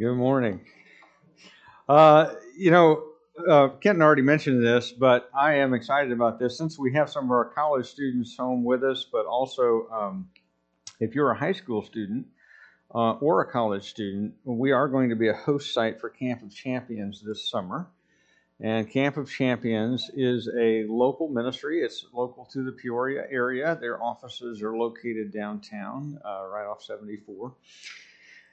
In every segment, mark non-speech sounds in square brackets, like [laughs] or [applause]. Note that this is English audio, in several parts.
Good morning. Uh, you know, uh, Kenton already mentioned this, but I am excited about this since we have some of our college students home with us, but also um, if you're a high school student uh, or a college student, we are going to be a host site for Camp of Champions this summer. And Camp of Champions is a local ministry. It's local to the Peoria area. Their offices are located downtown, uh, right off 74.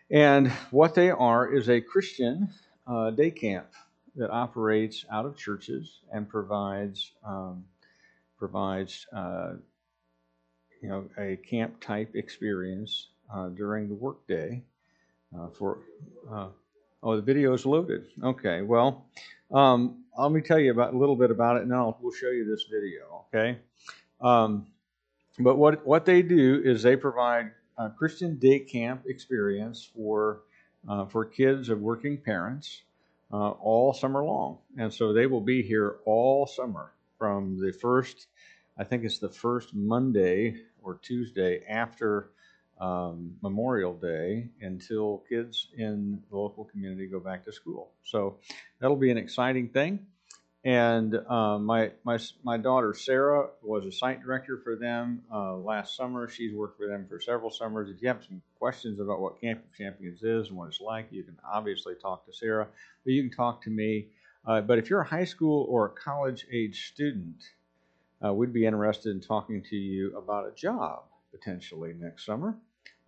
And what they are is a Christian uh, day camp that operates out of churches and provides um, provides uh, you know a camp type experience uh, during the workday uh, for. Uh, oh, the video is loaded. Okay, well, um, let me tell you about a little bit about it, and then I'll, we'll show you this video. Okay, um, but what what they do is they provide Christian day camp experience for uh, for kids of working parents uh, all summer long. And so they will be here all summer from the first, I think it's the first Monday or Tuesday after um, Memorial Day until kids in the local community go back to school. So that'll be an exciting thing. And uh, my, my, my daughter Sarah was a site director for them uh, last summer. She's worked for them for several summers. If you have some questions about what Camp of Champions is and what it's like, you can obviously talk to Sarah, but you can talk to me. Uh, but if you're a high school or a college age student, uh, we'd be interested in talking to you about a job potentially next summer,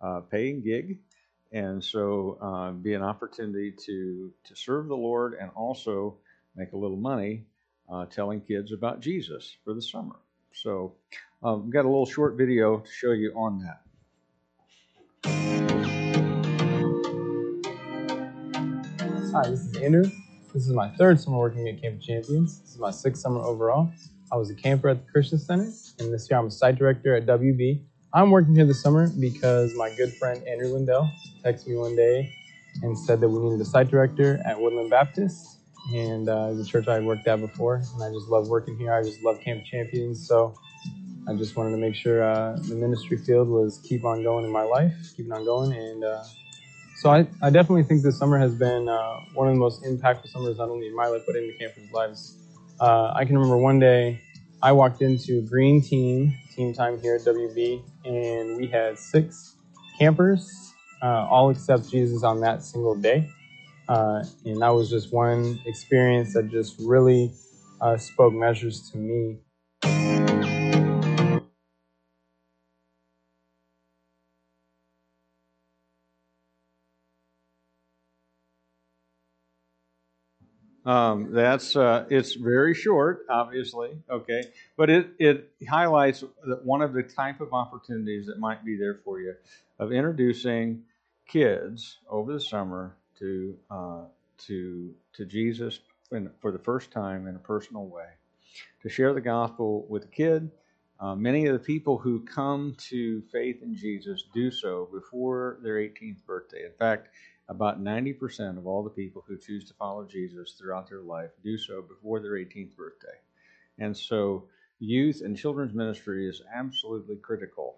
uh, paying gig. And so uh, be an opportunity to, to serve the Lord and also make a little money uh, telling kids about Jesus for the summer. So um, we've got a little short video to show you on that. Hi, this is Andrew. This is my third summer working at Camp Champions. This is my sixth summer overall. I was a camper at the Christian Center, and this year I'm a site director at WB. I'm working here this summer because my good friend Andrew Lindell texted me one day and said that we needed a site director at Woodland Baptist and uh, the church I worked at before. And I just love working here. I just love Camp Champions. So I just wanted to make sure uh, the ministry field was keep on going in my life, keeping on going. And uh, so I, I definitely think this summer has been uh, one of the most impactful summers, not only in my life, but in the campers' lives. Uh, I can remember one day I walked into Green Team, team time here at WB, and we had six campers, uh, all accept Jesus on that single day. Uh, and that was just one experience that just really uh, spoke measures to me. Um, that's uh, it's very short, obviously, okay, but it it highlights that one of the type of opportunities that might be there for you of introducing kids over the summer to uh, to to Jesus in, for the first time in a personal way, to share the gospel with a kid. Uh, many of the people who come to faith in Jesus do so before their 18th birthday. In fact, about 90% of all the people who choose to follow Jesus throughout their life do so before their 18th birthday. And so, youth and children's ministry is absolutely critical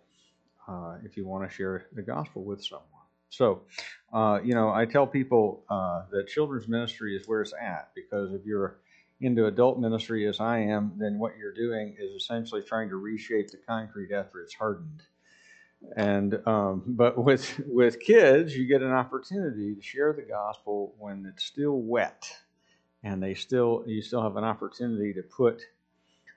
uh, if you want to share the gospel with someone. So, uh, you know, I tell people uh, that children's ministry is where it's at because if you're into adult ministry as I am, then what you're doing is essentially trying to reshape the concrete after it's hardened. And um, but with with kids, you get an opportunity to share the gospel when it's still wet, and they still you still have an opportunity to put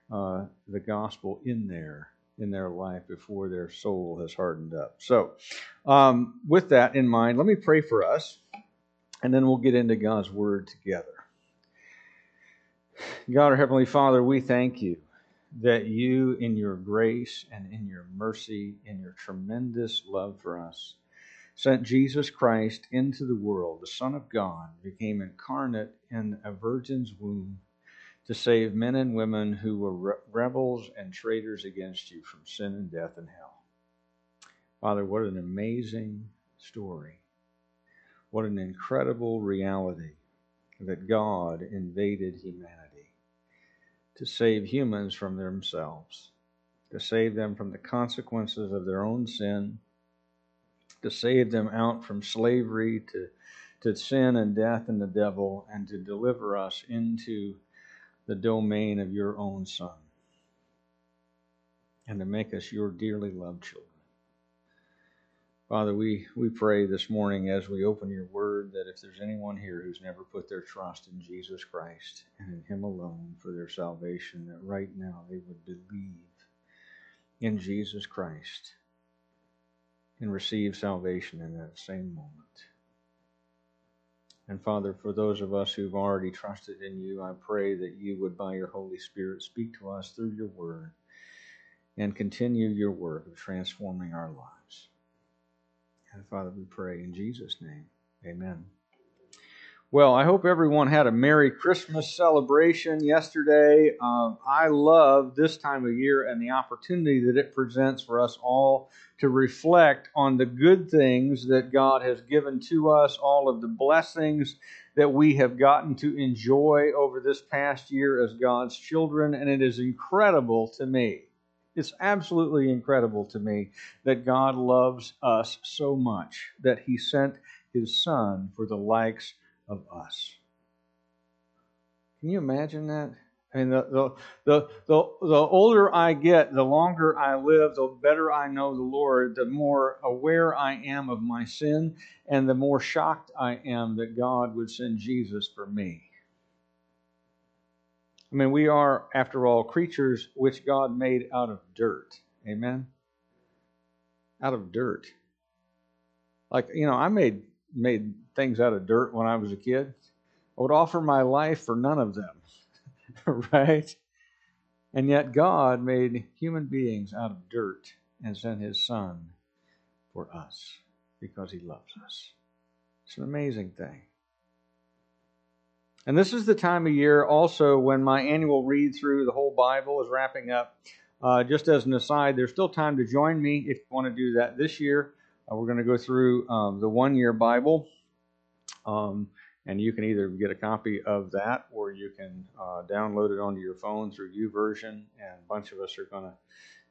uh, the gospel in there in their life before their soul has hardened up. So, um, with that in mind, let me pray for us, and then we'll get into God's Word together. God, our Heavenly Father, we thank you that you, in your grace and in your mercy, in your tremendous love for us, sent Jesus Christ into the world, the Son of God, became incarnate in a virgin's womb to save men and women who were rebels and traitors against you from sin and death and hell. Father, what an amazing story. What an incredible reality that God invaded humanity to save humans from themselves, to save them from the consequences of their own sin, to save them out from slavery to, to sin and death and the devil and to deliver us into the domain of your own Son and to make us your dearly loved children. Father, we, we pray this morning as we open your word that if there's anyone here who's never put their trust in Jesus Christ and in him alone for their salvation, that right now they would believe in Jesus Christ and receive salvation in that same moment. And Father, for those of us who've already trusted in you, I pray that you would, by your Holy Spirit, speak to us through your word and continue your work of transforming our lives. And Father, we pray in Jesus' name. Amen. Well, I hope everyone had a Merry Christmas celebration yesterday. Um, I love this time of year and the opportunity that it presents for us all to reflect on the good things that God has given to us, all of the blessings that we have gotten to enjoy over this past year as God's children. And it is incredible to me it's absolutely incredible to me that God loves us so much that he sent his son for the likes of us. Can you imagine that? I mean, the, the, the, the, the older I get, the longer I live, the better I know the Lord, the more aware I am of my sin, and the more shocked I am that God would send Jesus for me. I mean, we are, after all, creatures which God made out of dirt. Amen? Out of dirt. Like, you know, I made made things out of dirt when I was a kid. I would offer my life for none of them. [laughs] right? And yet God made human beings out of dirt and sent his son for us because he loves us. It's an amazing thing. And this is the time of year also when my annual read through the whole Bible is wrapping up. Uh, just as an aside, there's still time to join me if you want to do that this year. Uh, we're going to go through um, the one year Bible. Um, and you can either get a copy of that or you can uh, download it onto your phone through YouVersion. And a bunch of us are going to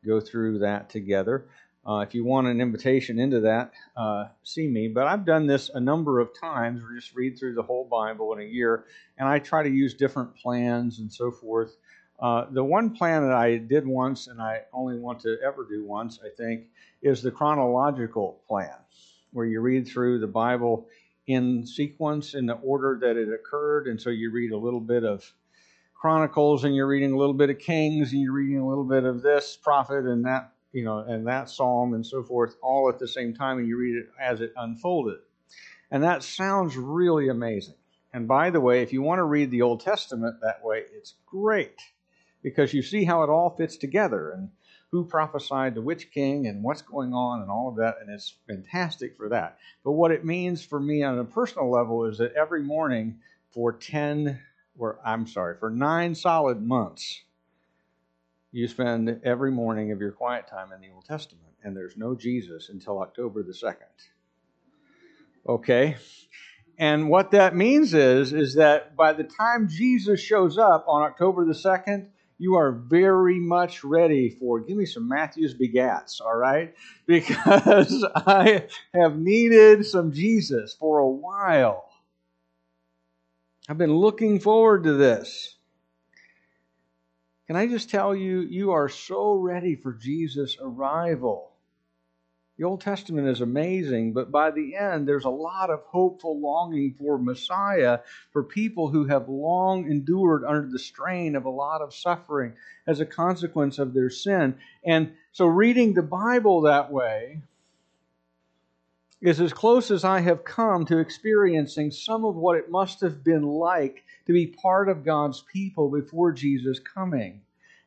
go through that together. Uh, if you want an invitation into that, uh, see me. But I've done this a number of times. We just read through the whole Bible in a year, and I try to use different plans and so forth. Uh, the one plan that I did once, and I only want to ever do once, I think, is the chronological plan, where you read through the Bible in sequence in the order that it occurred. And so you read a little bit of Chronicles, and you're reading a little bit of Kings, and you're reading a little bit of this prophet and that you know, and that psalm and so forth all at the same time, and you read it as it unfolded. And that sounds really amazing. And by the way, if you want to read the Old Testament that way, it's great because you see how it all fits together and who prophesied to which king and what's going on and all of that, and it's fantastic for that. But what it means for me on a personal level is that every morning for 10, or I'm sorry, for nine solid months, you spend every morning of your quiet time in the Old Testament, and there's no Jesus until October the 2nd. Okay? And what that means is, is that by the time Jesus shows up on October the 2nd, you are very much ready for give me some Matthew's begats, all right? [laughs] Because I have needed some Jesus for a while. I've been looking forward to this. Can I just tell you, you are so ready for Jesus' arrival. The Old Testament is amazing, but by the end, there's a lot of hopeful longing for Messiah for people who have long endured under the strain of a lot of suffering as a consequence of their sin. And so, reading the Bible that way is as close as I have come to experiencing some of what it must have been like to be part of God's people before Jesus' coming.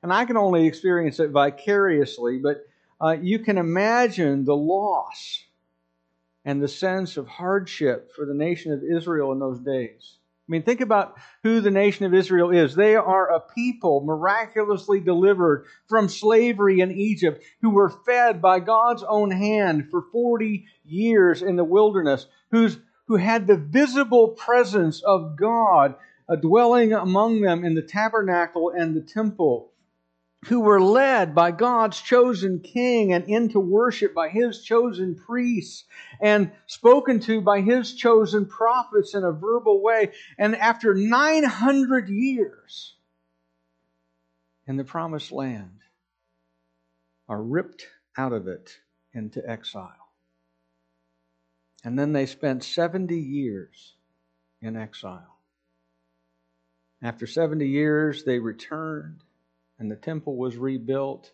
And I can only experience it vicariously, but uh, you can imagine the loss and the sense of hardship for the nation of Israel in those days. I mean, think about who the nation of Israel is. They are a people miraculously delivered from slavery in Egypt who were fed by God's own hand for 40 years in the wilderness, who's, who had the visible presence of God uh, dwelling among them in the tabernacle and the temple. Who were led by God's chosen king and into worship by his chosen priests and spoken to by his chosen prophets in a verbal way. And after 900 years in the promised land, are ripped out of it into exile. And then they spent 70 years in exile. After 70 years, they returned and the temple was rebuilt.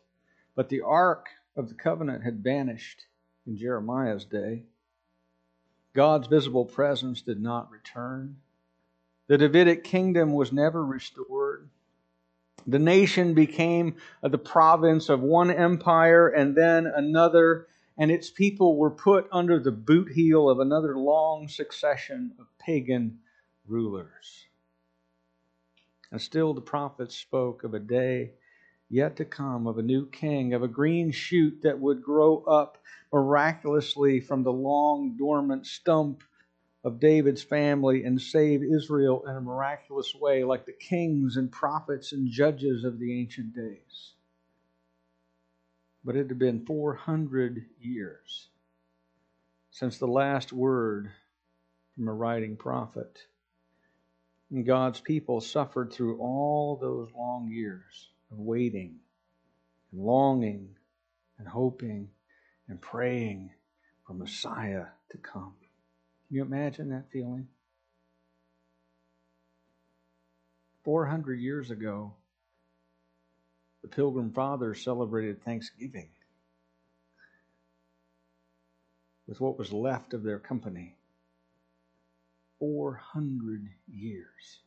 But the ark of the covenant had vanished in Jeremiah's day. God's visible presence did not return. The Davidic kingdom was never restored. The nation became the province of one empire and then another, and its people were put under the boot heel of another long succession of pagan rulers. And still the prophets spoke of a day yet to come, of a new king, of a green shoot that would grow up miraculously from the long dormant stump of David's family and save Israel in a miraculous way, like the kings and prophets and judges of the ancient days. But it had been 400 years since the last word from a writing prophet. God's people suffered through all those long years of waiting and longing and hoping and praying for Messiah to come. Can you imagine that feeling? 400 years ago, the Pilgrim Fathers celebrated Thanksgiving with what was left of their company. 400 years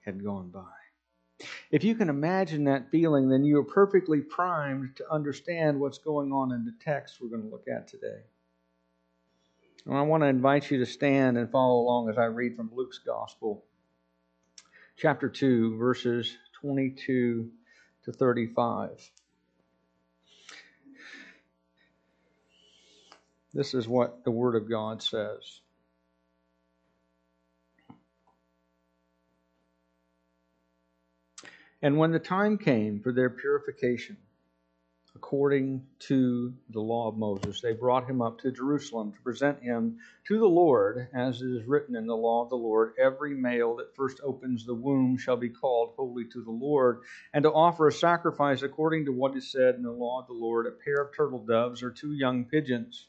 had gone by. If you can imagine that feeling, then you are perfectly primed to understand what's going on in the text we're going to look at today. And I want to invite you to stand and follow along as I read from Luke's Gospel, chapter 2, verses 22 to 35. This is what the Word of God says. And when the time came for their purification, according to the law of Moses, they brought him up to Jerusalem to present him to the Lord, as it is written in the law of the Lord every male that first opens the womb shall be called holy to the Lord, and to offer a sacrifice according to what is said in the law of the Lord a pair of turtle doves or two young pigeons.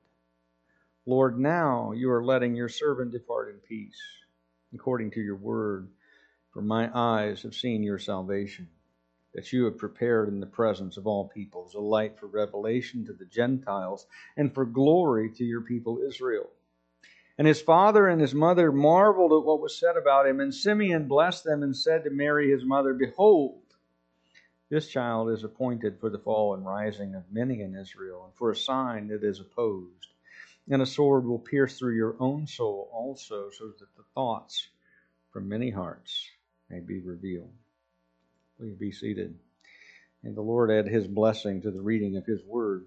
Lord, now you are letting your servant depart in peace, according to your word. For my eyes have seen your salvation, that you have prepared in the presence of all peoples a light for revelation to the Gentiles and for glory to your people Israel. And his father and his mother marveled at what was said about him. And Simeon blessed them and said to Mary his mother, Behold, this child is appointed for the fall and rising of many in Israel, and for a sign that is opposed and a sword will pierce through your own soul also, so that the thoughts from many hearts may be revealed. Please be seated. And the Lord add his blessing to the reading of his word.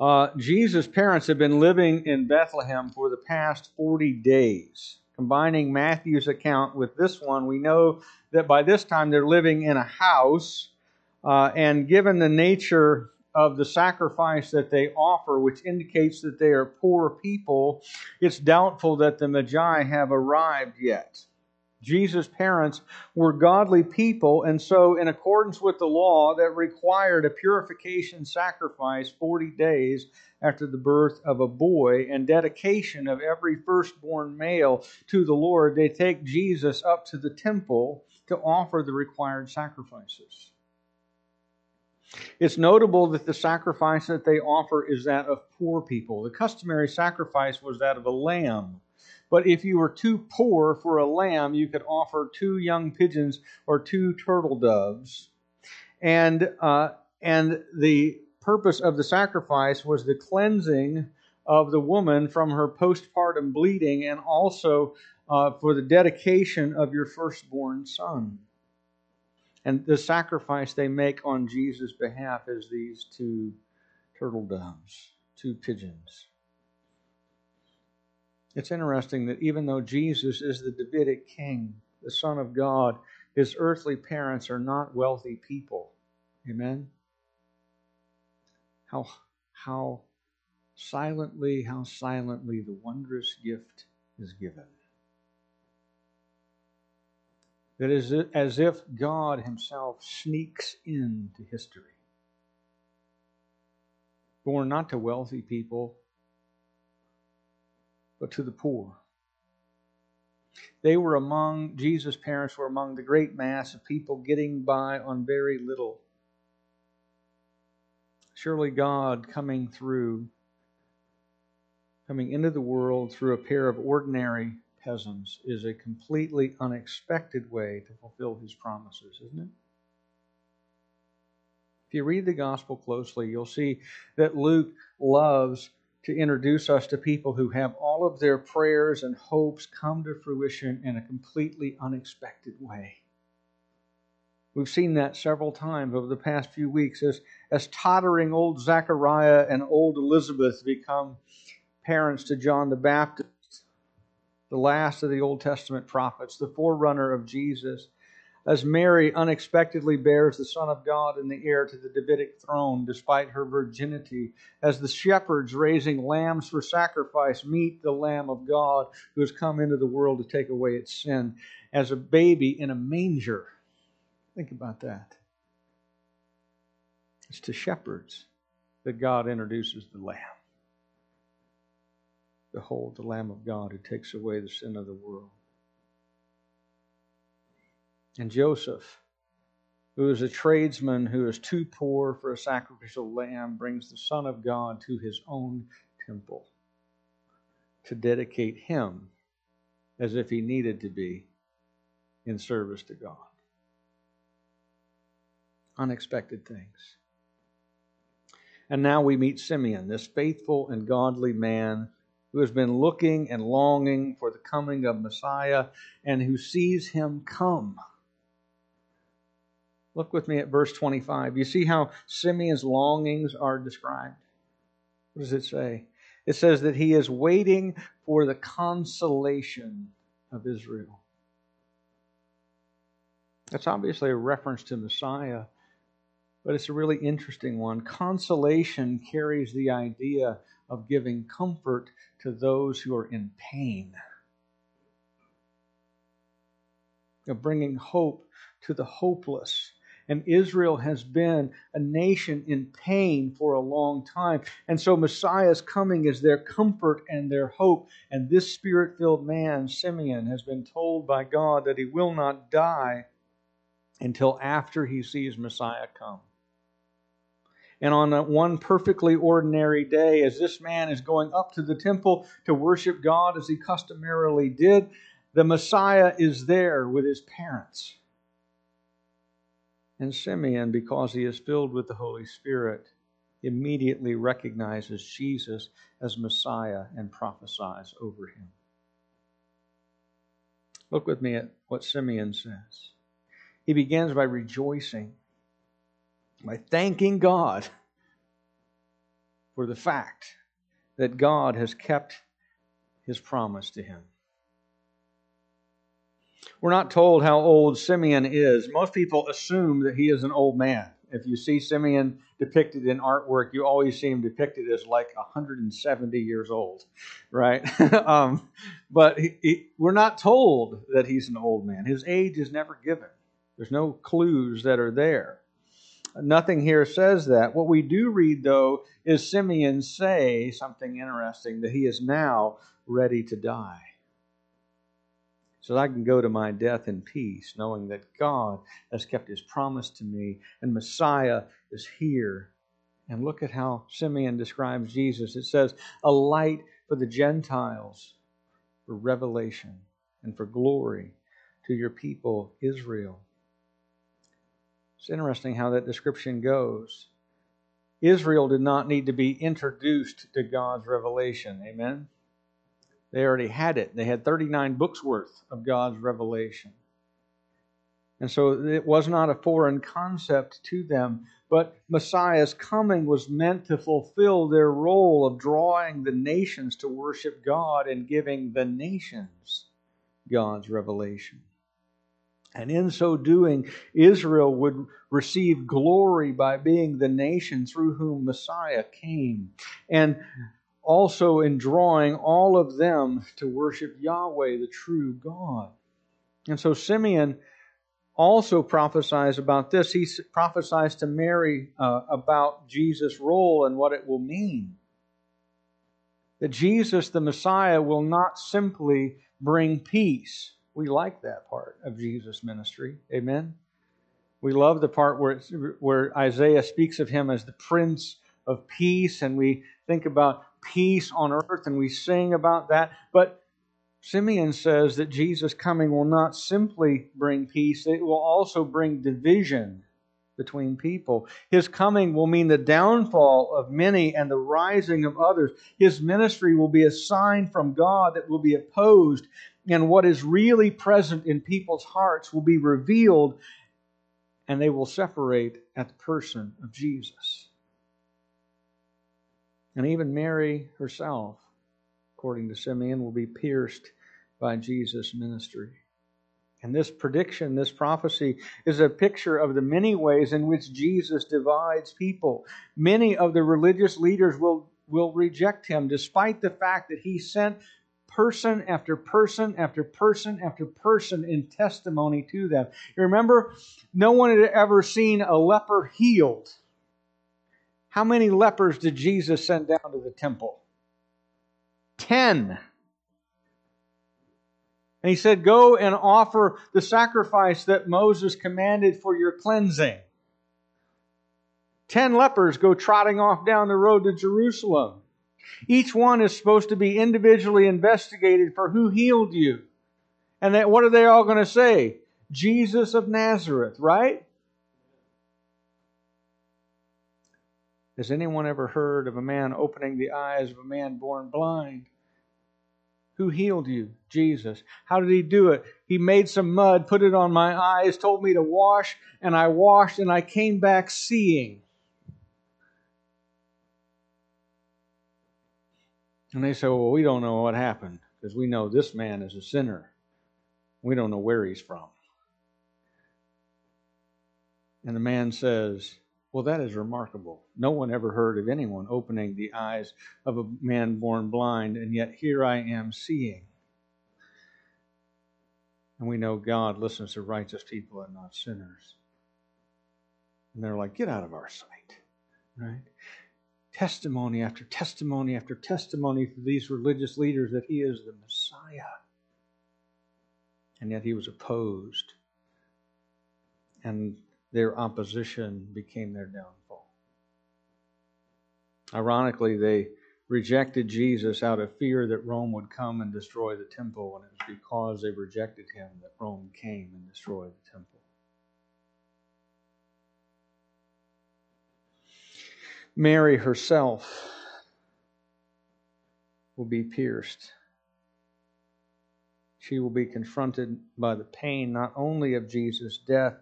Uh, Jesus' parents have been living in Bethlehem for the past 40 days. Combining Matthew's account with this one, we know that by this time they're living in a house. Uh, and given the nature of the sacrifice that they offer, which indicates that they are poor people, it's doubtful that the Magi have arrived yet. Jesus' parents were godly people, and so, in accordance with the law that required a purification sacrifice 40 days after the birth of a boy and dedication of every firstborn male to the Lord, they take Jesus up to the temple to offer the required sacrifices. It's notable that the sacrifice that they offer is that of poor people. The customary sacrifice was that of a lamb. But if you were too poor for a lamb, you could offer two young pigeons or two turtle doves. And, uh, and the purpose of the sacrifice was the cleansing of the woman from her postpartum bleeding and also uh, for the dedication of your firstborn son. And the sacrifice they make on Jesus' behalf is these two turtle doves, two pigeons. It's interesting that even though Jesus is the Davidic king, the Son of God, his earthly parents are not wealthy people. Amen? How, how silently, how silently the wondrous gift is given. That is as if God Himself sneaks into history. Born not to wealthy people, but to the poor. They were among, Jesus' parents were among the great mass of people getting by on very little. Surely God coming through, coming into the world through a pair of ordinary peasants is a completely unexpected way to fulfill his promises, isn't it? If you read the gospel closely, you'll see that Luke loves to introduce us to people who have all of their prayers and hopes come to fruition in a completely unexpected way. We've seen that several times over the past few weeks as, as tottering old Zechariah and old Elizabeth become parents to John the Baptist, the last of the Old Testament prophets, the forerunner of Jesus as Mary unexpectedly bears the Son of God and the heir to the Davidic throne despite her virginity, as the shepherds raising lambs for sacrifice meet the Lamb of God who has come into the world to take away its sin, as a baby in a manger. Think about that. It's to shepherds that God introduces the Lamb. Behold, the Lamb of God who takes away the sin of the world. And Joseph, who is a tradesman who is too poor for a sacrificial lamb, brings the Son of God to his own temple to dedicate him as if he needed to be in service to God. Unexpected things. And now we meet Simeon, this faithful and godly man who has been looking and longing for the coming of Messiah and who sees him come Look with me at verse 25. You see how Simeon's longings are described? What does it say? It says that he is waiting for the consolation of Israel. That's obviously a reference to Messiah, but it's a really interesting one. Consolation carries the idea of giving comfort to those who are in pain, of bringing hope to the hopeless and Israel has been a nation in pain for a long time. And so Messiah's coming is their comfort and their hope. And this spirit filled man, Simeon, has been told by God that he will not die until after he sees Messiah come. And on one perfectly ordinary day, as this man is going up to the temple to worship God as he customarily did, the Messiah is there with his parents. And Simeon, because he is filled with the Holy Spirit, immediately recognizes Jesus as Messiah and prophesies over him. Look with me at what Simeon says. He begins by rejoicing, by thanking God for the fact that God has kept his promise to him. We're not told how old Simeon is. Most people assume that he is an old man. If you see Simeon depicted in artwork, you always see him depicted as like 170 years old, right? [laughs] um, but he, he, we're not told that he's an old man. His age is never given, there's no clues that are there. Nothing here says that. What we do read, though, is Simeon say something interesting that he is now ready to die so that I can go to my death in peace, knowing that God has kept his promise to me and Messiah is here. And look at how Simeon describes Jesus. It says, a light for the Gentiles, for revelation, and for glory to your people, Israel. It's interesting how that description goes. Israel did not need to be introduced to God's revelation. Amen? They already had it. They had 39 books worth of God's revelation. And so it was not a foreign concept to them, but Messiah's coming was meant to fulfill their role of drawing the nations to worship God and giving the nations God's revelation. And in so doing, Israel would receive glory by being the nation through whom Messiah came. And also in drawing all of them to worship Yahweh, the true God. And so Simeon also prophesies about this. He prophesies to Mary uh, about Jesus' role and what it will mean. That Jesus, the Messiah, will not simply bring peace we like that part of Jesus' ministry. Amen. We love the part where, where Isaiah speaks of him as the Prince of Peace, and we think about peace on earth and we sing about that. But Simeon says that Jesus' coming will not simply bring peace, it will also bring division between people. His coming will mean the downfall of many and the rising of others. His ministry will be a sign from God that will be opposed and what is really present in people's hearts will be revealed, and they will separate at the person of Jesus. And even Mary herself, according to Simeon, will be pierced by Jesus' ministry. And this prediction, this prophecy, is a picture of the many ways in which Jesus divides people. Many of the religious leaders will, will reject him, despite the fact that he sent person after person after person after person in testimony to them. You remember, no one had ever seen a leper healed. How many lepers did Jesus send down to the temple? Ten. And he said, Go and offer the sacrifice that Moses commanded for your cleansing. Ten lepers go trotting off down the road to Jerusalem. Each one is supposed to be individually investigated for who healed you. And that what are they all going to say? Jesus of Nazareth, right? Has anyone ever heard of a man opening the eyes of a man born blind? Who healed you? Jesus. How did he do it? He made some mud, put it on my eyes, told me to wash, and I washed, and I came back seeing. And they say, Well, we don't know what happened because we know this man is a sinner. We don't know where he's from. And the man says, Well, that is remarkable. No one ever heard of anyone opening the eyes of a man born blind, and yet here I am seeing. And we know God listens to righteous people and not sinners. And they're like, Get out of our sight. Right? Testimony after testimony after testimony for these religious leaders that he is the Messiah. And yet he was opposed. And their opposition became their downfall. Ironically, they rejected Jesus out of fear that Rome would come and destroy the temple, and it was because they rejected him that Rome came and destroyed the temple. Mary herself will be pierced. She will be confronted by the pain not only of Jesus' death,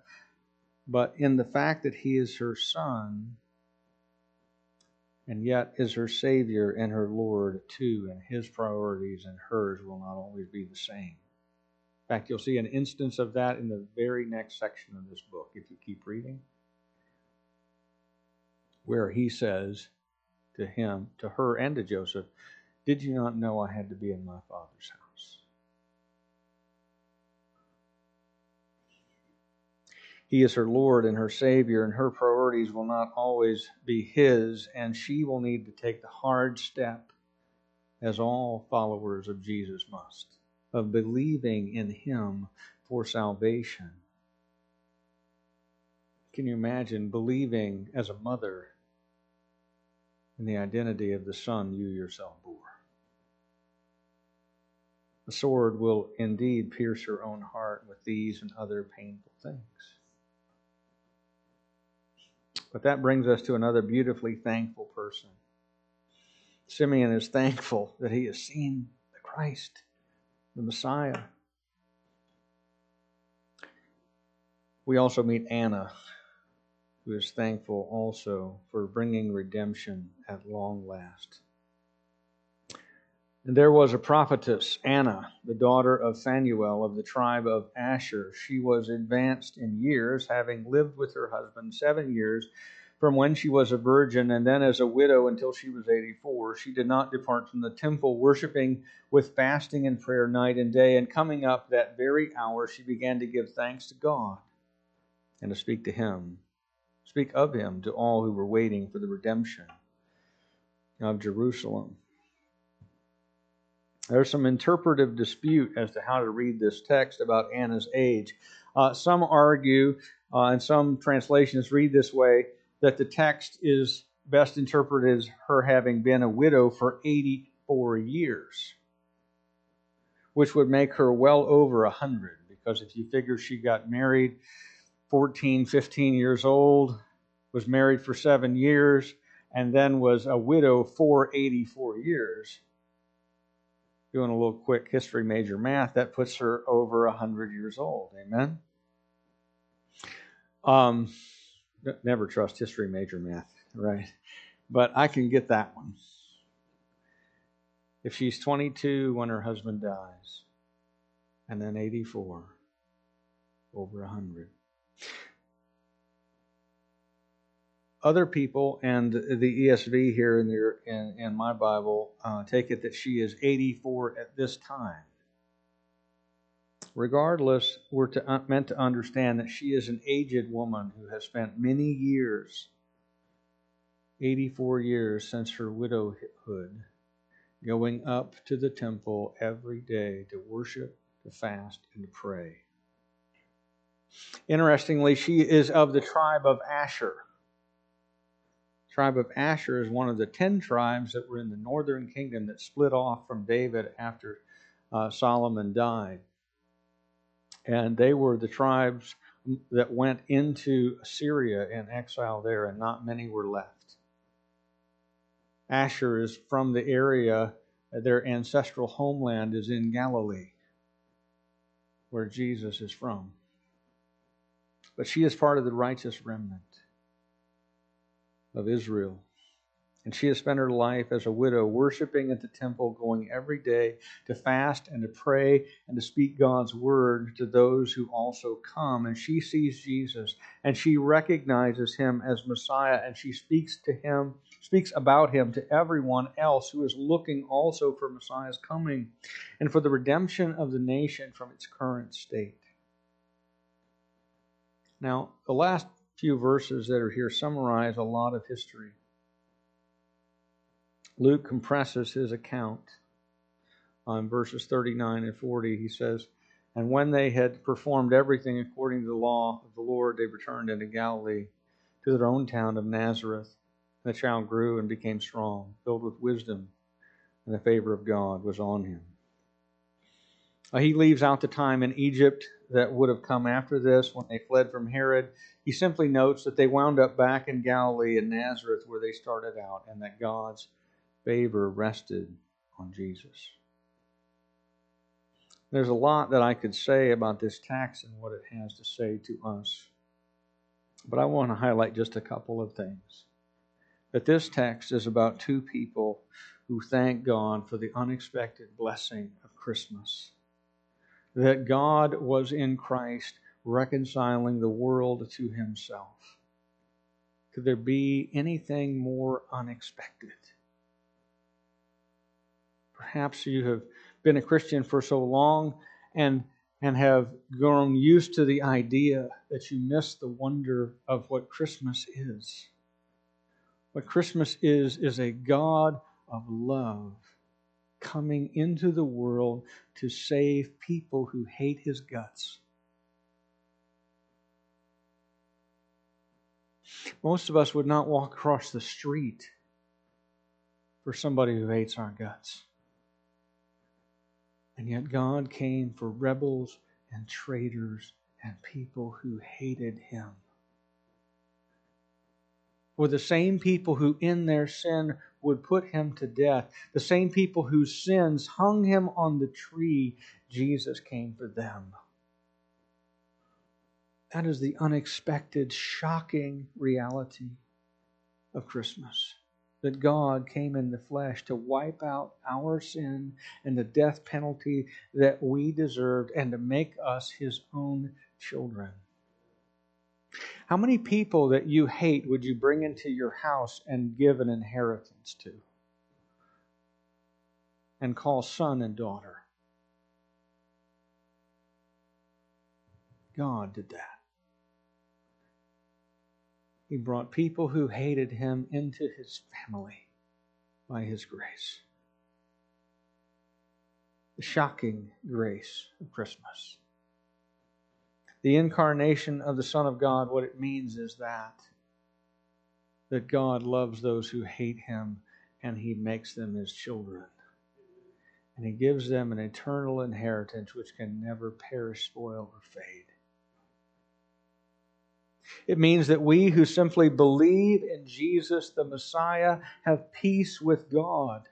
but in the fact that he is her son and yet is her Savior and her Lord too, and his priorities and hers will not always be the same. In fact, you'll see an instance of that in the very next section of this book if you keep reading where he says to him, to her, and to Joseph, Did you not know I had to be in my father's house? He is her Lord and her Savior, and her priorities will not always be His, and she will need to take the hard step, as all followers of Jesus must, of believing in Him for salvation. Can you imagine believing as a mother in the identity of the Son you yourself bore. The sword will indeed pierce your own heart with these and other painful things. But that brings us to another beautifully thankful person. Simeon is thankful that he has seen the Christ, the Messiah. We also meet Anna, who is thankful also for bringing redemption at long last. And there was a prophetess, Anna, the daughter of Phanuel of the tribe of Asher. She was advanced in years, having lived with her husband seven years from when she was a virgin and then as a widow until she was 84. She did not depart from the temple, worshiping with fasting and prayer night and day. And coming up that very hour, she began to give thanks to God and to speak to Him, speak of Him to all who were waiting for the redemption of Jerusalem. There's some interpretive dispute as to how to read this text about Anna's age. Uh, some argue, uh, and some translations read this way, that the text is best interpreted as her having been a widow for 84 years, which would make her well over 100, because if you figure she got married 14, 15 years old, was married for seven years, and then was a widow for 84 years doing a little quick history major math, that puts her over 100 years old. Amen? Um, never trust history major math, right? But I can get that one. If she's 22 when her husband dies, and then 84, over 100. Other people and the ESV here in, their, in, in my Bible uh, take it that she is 84 at this time. Regardless, we're to, uh, meant to understand that she is an aged woman who has spent many years, 84 years since her widowhood, going up to the temple every day to worship, to fast, and to pray. Interestingly, she is of the tribe of Asher The tribe of Asher is one of the ten tribes that were in the northern kingdom that split off from David after uh, Solomon died. And they were the tribes that went into Assyria in exile there, and not many were left. Asher is from the area, their ancestral homeland is in Galilee, where Jesus is from. But she is part of the righteous remnant of Israel. And she has spent her life as a widow, worshiping at the temple, going every day to fast and to pray and to speak God's word to those who also come. And she sees Jesus and she recognizes him as Messiah and she speaks to him, speaks about him to everyone else who is looking also for Messiah's coming and for the redemption of the nation from its current state. Now, the last few verses that are here summarize a lot of history. Luke compresses his account on verses 39 and 40. He says, And when they had performed everything according to the law of the Lord, they returned into Galilee to their own town of Nazareth. And the child grew and became strong, filled with wisdom, and the favor of God was on him. He leaves out the time in Egypt that would have come after this when they fled from Herod. He simply notes that they wound up back in Galilee and Nazareth where they started out and that God's favor rested on Jesus. There's a lot that I could say about this text and what it has to say to us. But I want to highlight just a couple of things. That this text is about two people who thank God for the unexpected blessing of Christmas that God was in Christ reconciling the world to himself. Could there be anything more unexpected? Perhaps you have been a Christian for so long and, and have grown used to the idea that you miss the wonder of what Christmas is. What Christmas is, is a God of love coming into the world to save people who hate his guts. Most of us would not walk across the street for somebody who hates our guts. And yet God came for rebels and traitors and people who hated him. Were the same people who, in their sin, would put him to death, the same people whose sins hung him on the tree. Jesus came for them. That is the unexpected, shocking reality of Christmas. That God came in the flesh to wipe out our sin and the death penalty that we deserved and to make us his own children. How many people that you hate would you bring into your house and give an inheritance to? And call son and daughter? God did that. He brought people who hated him into his family by his grace. The shocking grace of Christmas. The incarnation of the Son of God, what it means is that that God loves those who hate him and he makes them his children. And he gives them an eternal inheritance which can never perish, spoil, or fade. It means that we who simply believe in Jesus the Messiah have peace with God.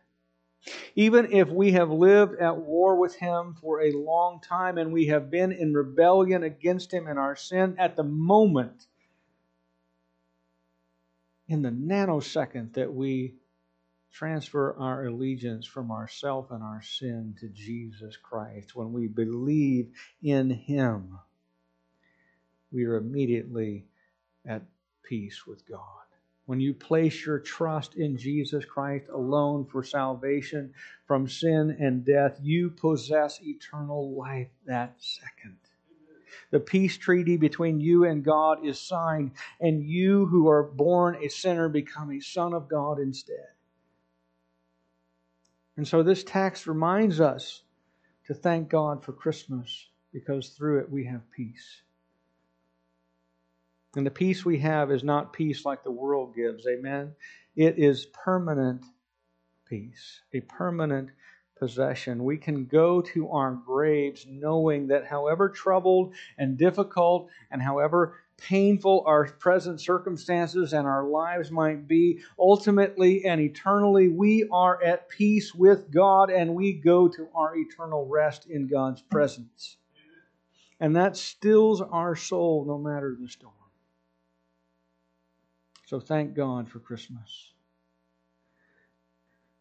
Even if we have lived at war with Him for a long time and we have been in rebellion against Him in our sin, at the moment, in the nanosecond that we transfer our allegiance from ourself and our sin to Jesus Christ, when we believe in Him, we are immediately at peace with God. When you place your trust in Jesus Christ alone for salvation from sin and death, you possess eternal life that second. The peace treaty between you and God is signed, and you who are born a sinner become a son of God instead. And so this text reminds us to thank God for Christmas because through it we have peace. And the peace we have is not peace like the world gives. Amen. It is permanent peace, a permanent possession. We can go to our graves knowing that however troubled and difficult and however painful our present circumstances and our lives might be, ultimately and eternally, we are at peace with God and we go to our eternal rest in God's presence. And that stills our soul no matter the storm. So thank God for Christmas.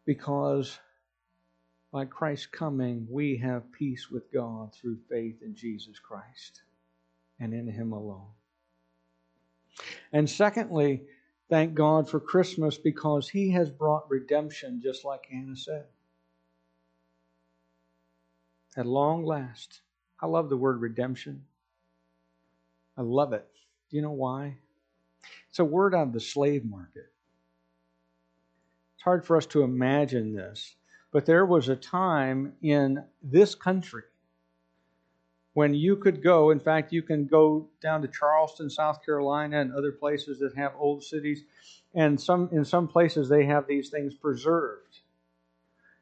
Because by Christ's coming, we have peace with God through faith in Jesus Christ and in Him alone. And secondly, thank God for Christmas because He has brought redemption, just like Anna said. At long last. I love the word redemption. I love it. Do you know why? It's a word of the slave market. It's hard for us to imagine this, but there was a time in this country when you could go, in fact, you can go down to Charleston, South Carolina, and other places that have old cities, and some in some places they have these things preserved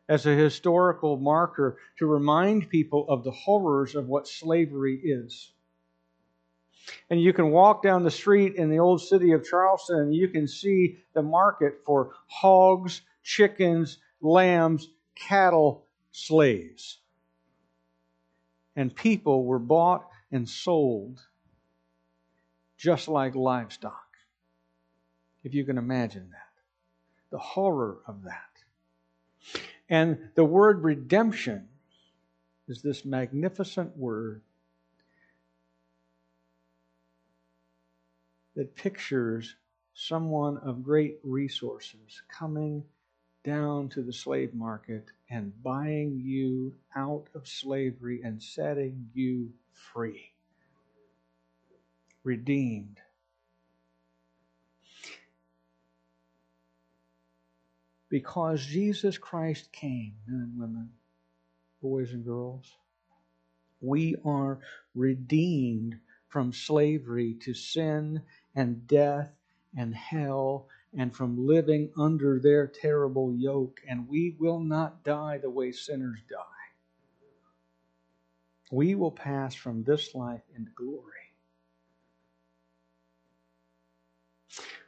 as a historical marker to remind people of the horrors of what slavery is. And you can walk down the street in the old city of Charleston and you can see the market for hogs, chickens, lambs, cattle, slaves. And people were bought and sold just like livestock. If you can imagine that. The horror of that. And the word redemption is this magnificent word that pictures someone of great resources coming down to the slave market and buying you out of slavery and setting you free. Redeemed. Because Jesus Christ came, men and women, boys and girls, we are redeemed from slavery to sin and death and hell and from living under their terrible yoke, and we will not die the way sinners die. We will pass from this life into glory.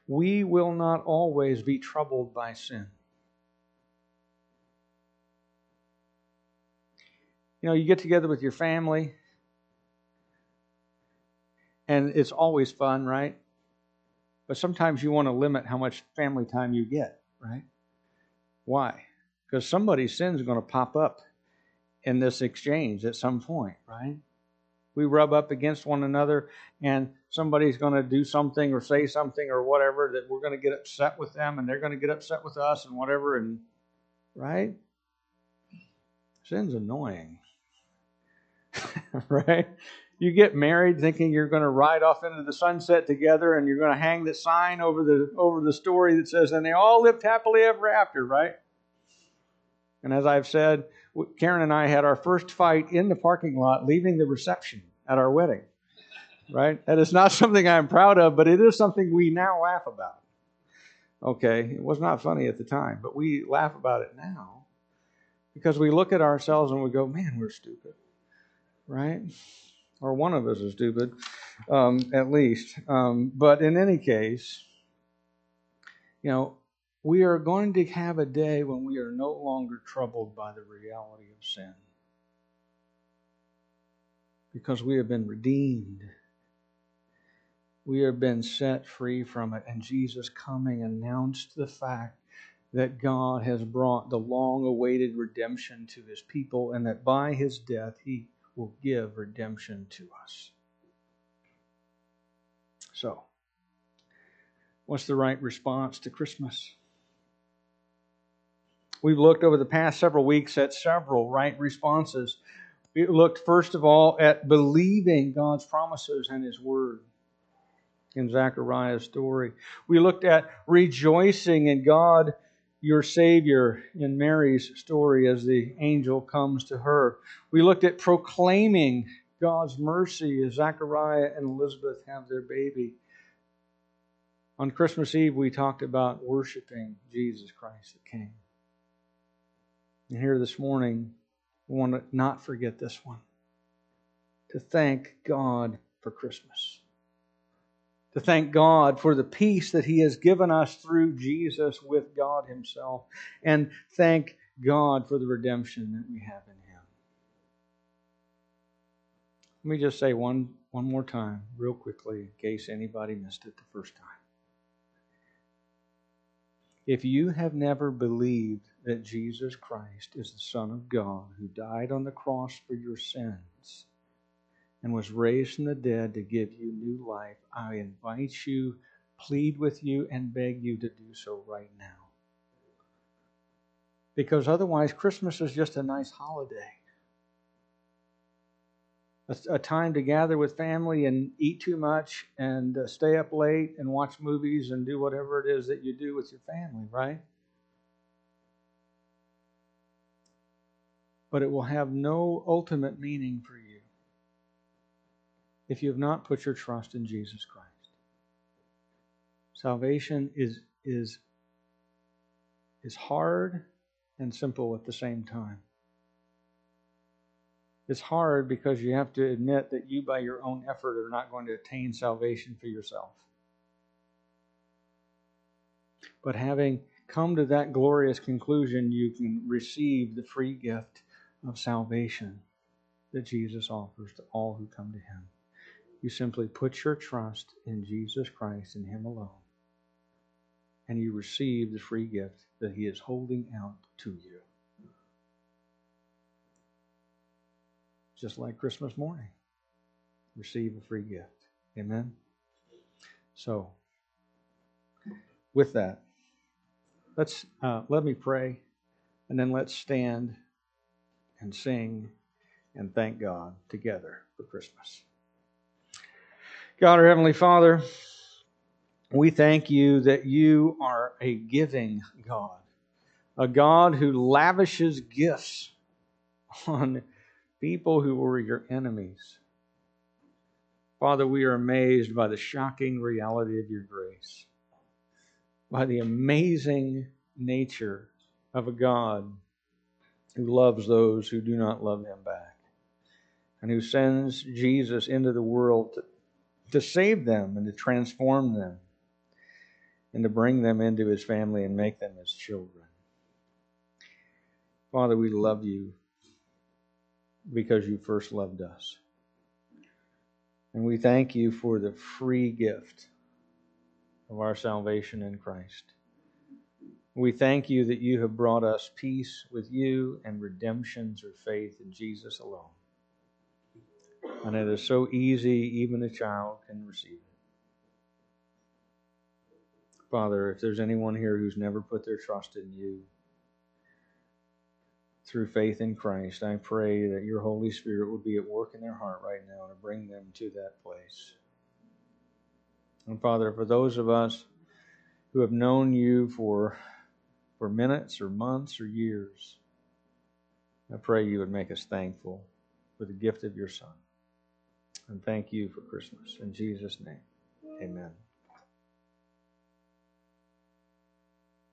we will not always be troubled by sin. You know, you get together with your family, and it's always fun, right? But sometimes you want to limit how much family time you get, right? Why? Because somebody's sin is going to pop up in this exchange at some point, right? We rub up against one another, and somebody's going to do something or say something or whatever that we're going to get upset with them, and they're going to get upset with us, and whatever, and right? Sin's annoying, [laughs] right? You get married thinking you're going to ride off into the sunset together, and you're going to hang the sign over the over the story that says, "And they all lived happily ever after," right? And as I've said, Karen and I had our first fight in the parking lot leaving the reception at our wedding. Right? That is not [laughs] something I'm proud of, but it is something we now laugh about. Okay, it was not funny at the time, but we laugh about it now because we look at ourselves and we go, man, we're stupid. Right? Or one of us is stupid, um, at least. Um, but in any case, you know, we are going to have a day when we are no longer troubled by the reality of sin. Because we have been redeemed. We have been set free from it. And Jesus coming announced the fact that God has brought the long awaited redemption to his people and that by his death he will give redemption to us. So, what's the right response to Christmas? We've looked over the past several weeks at several right responses. We looked first of all at believing God's promises and His Word in Zechariah's story. We looked at rejoicing in God, your Savior, in Mary's story as the angel comes to her. We looked at proclaiming God's mercy as Zechariah and Elizabeth have their baby. On Christmas Eve, we talked about worshiping Jesus Christ the King. And here this morning, we want to not forget this one to thank God for Christmas. To thank God for the peace that He has given us through Jesus with God Himself. And thank God for the redemption that we have in Him. Let me just say one, one more time, real quickly, in case anybody missed it the first time. If you have never believed that Jesus Christ is the Son of God who died on the cross for your sins and was raised from the dead to give you new life, I invite you, plead with you, and beg you to do so right now. Because otherwise, Christmas is just a nice holiday a, time to gather with family and eat too much and uh, stay up late and watch movies and do whatever it is that you do with your family, right? But it will have no ultimate meaning for you if you have not put your trust in Jesus Christ. Salvation is, is, is hard and simple at the same time. It's hard because you have to admit that you, by your own effort, are not going to attain salvation for yourself. But having come to that glorious conclusion, you can receive the free gift of salvation that Jesus offers to all who come to Him. You simply put your trust in Jesus Christ and Him alone, and you receive the free gift that He is holding out to you. just like Christmas morning. Receive a free gift. Amen? So, with that, let's uh, let me pray, and then let's stand and sing and thank God together for Christmas. God, our Heavenly Father, we thank you that you are a giving God, a God who lavishes gifts on people who were your enemies. Father, we are amazed by the shocking reality of your grace, by the amazing nature of a God who loves those who do not love him back, and who sends Jesus into the world to, to save them and to transform them. and to bring them into his family and make them his children. Father, we love you because you first loved us. And we thank you for the free gift of our salvation in Christ. We thank you that you have brought us peace with you and redemption through faith in Jesus alone. And it is so easy, even a child can receive it. Father, if there's anyone here who's never put their trust in you through faith in Christ, I pray that your Holy Spirit would be at work in their heart right now to bring them to that place. And Father, for those of us who have known you for for minutes or months or years. I pray you would make us thankful for the gift of your Son. And thank you for Christmas. In Jesus' name, amen.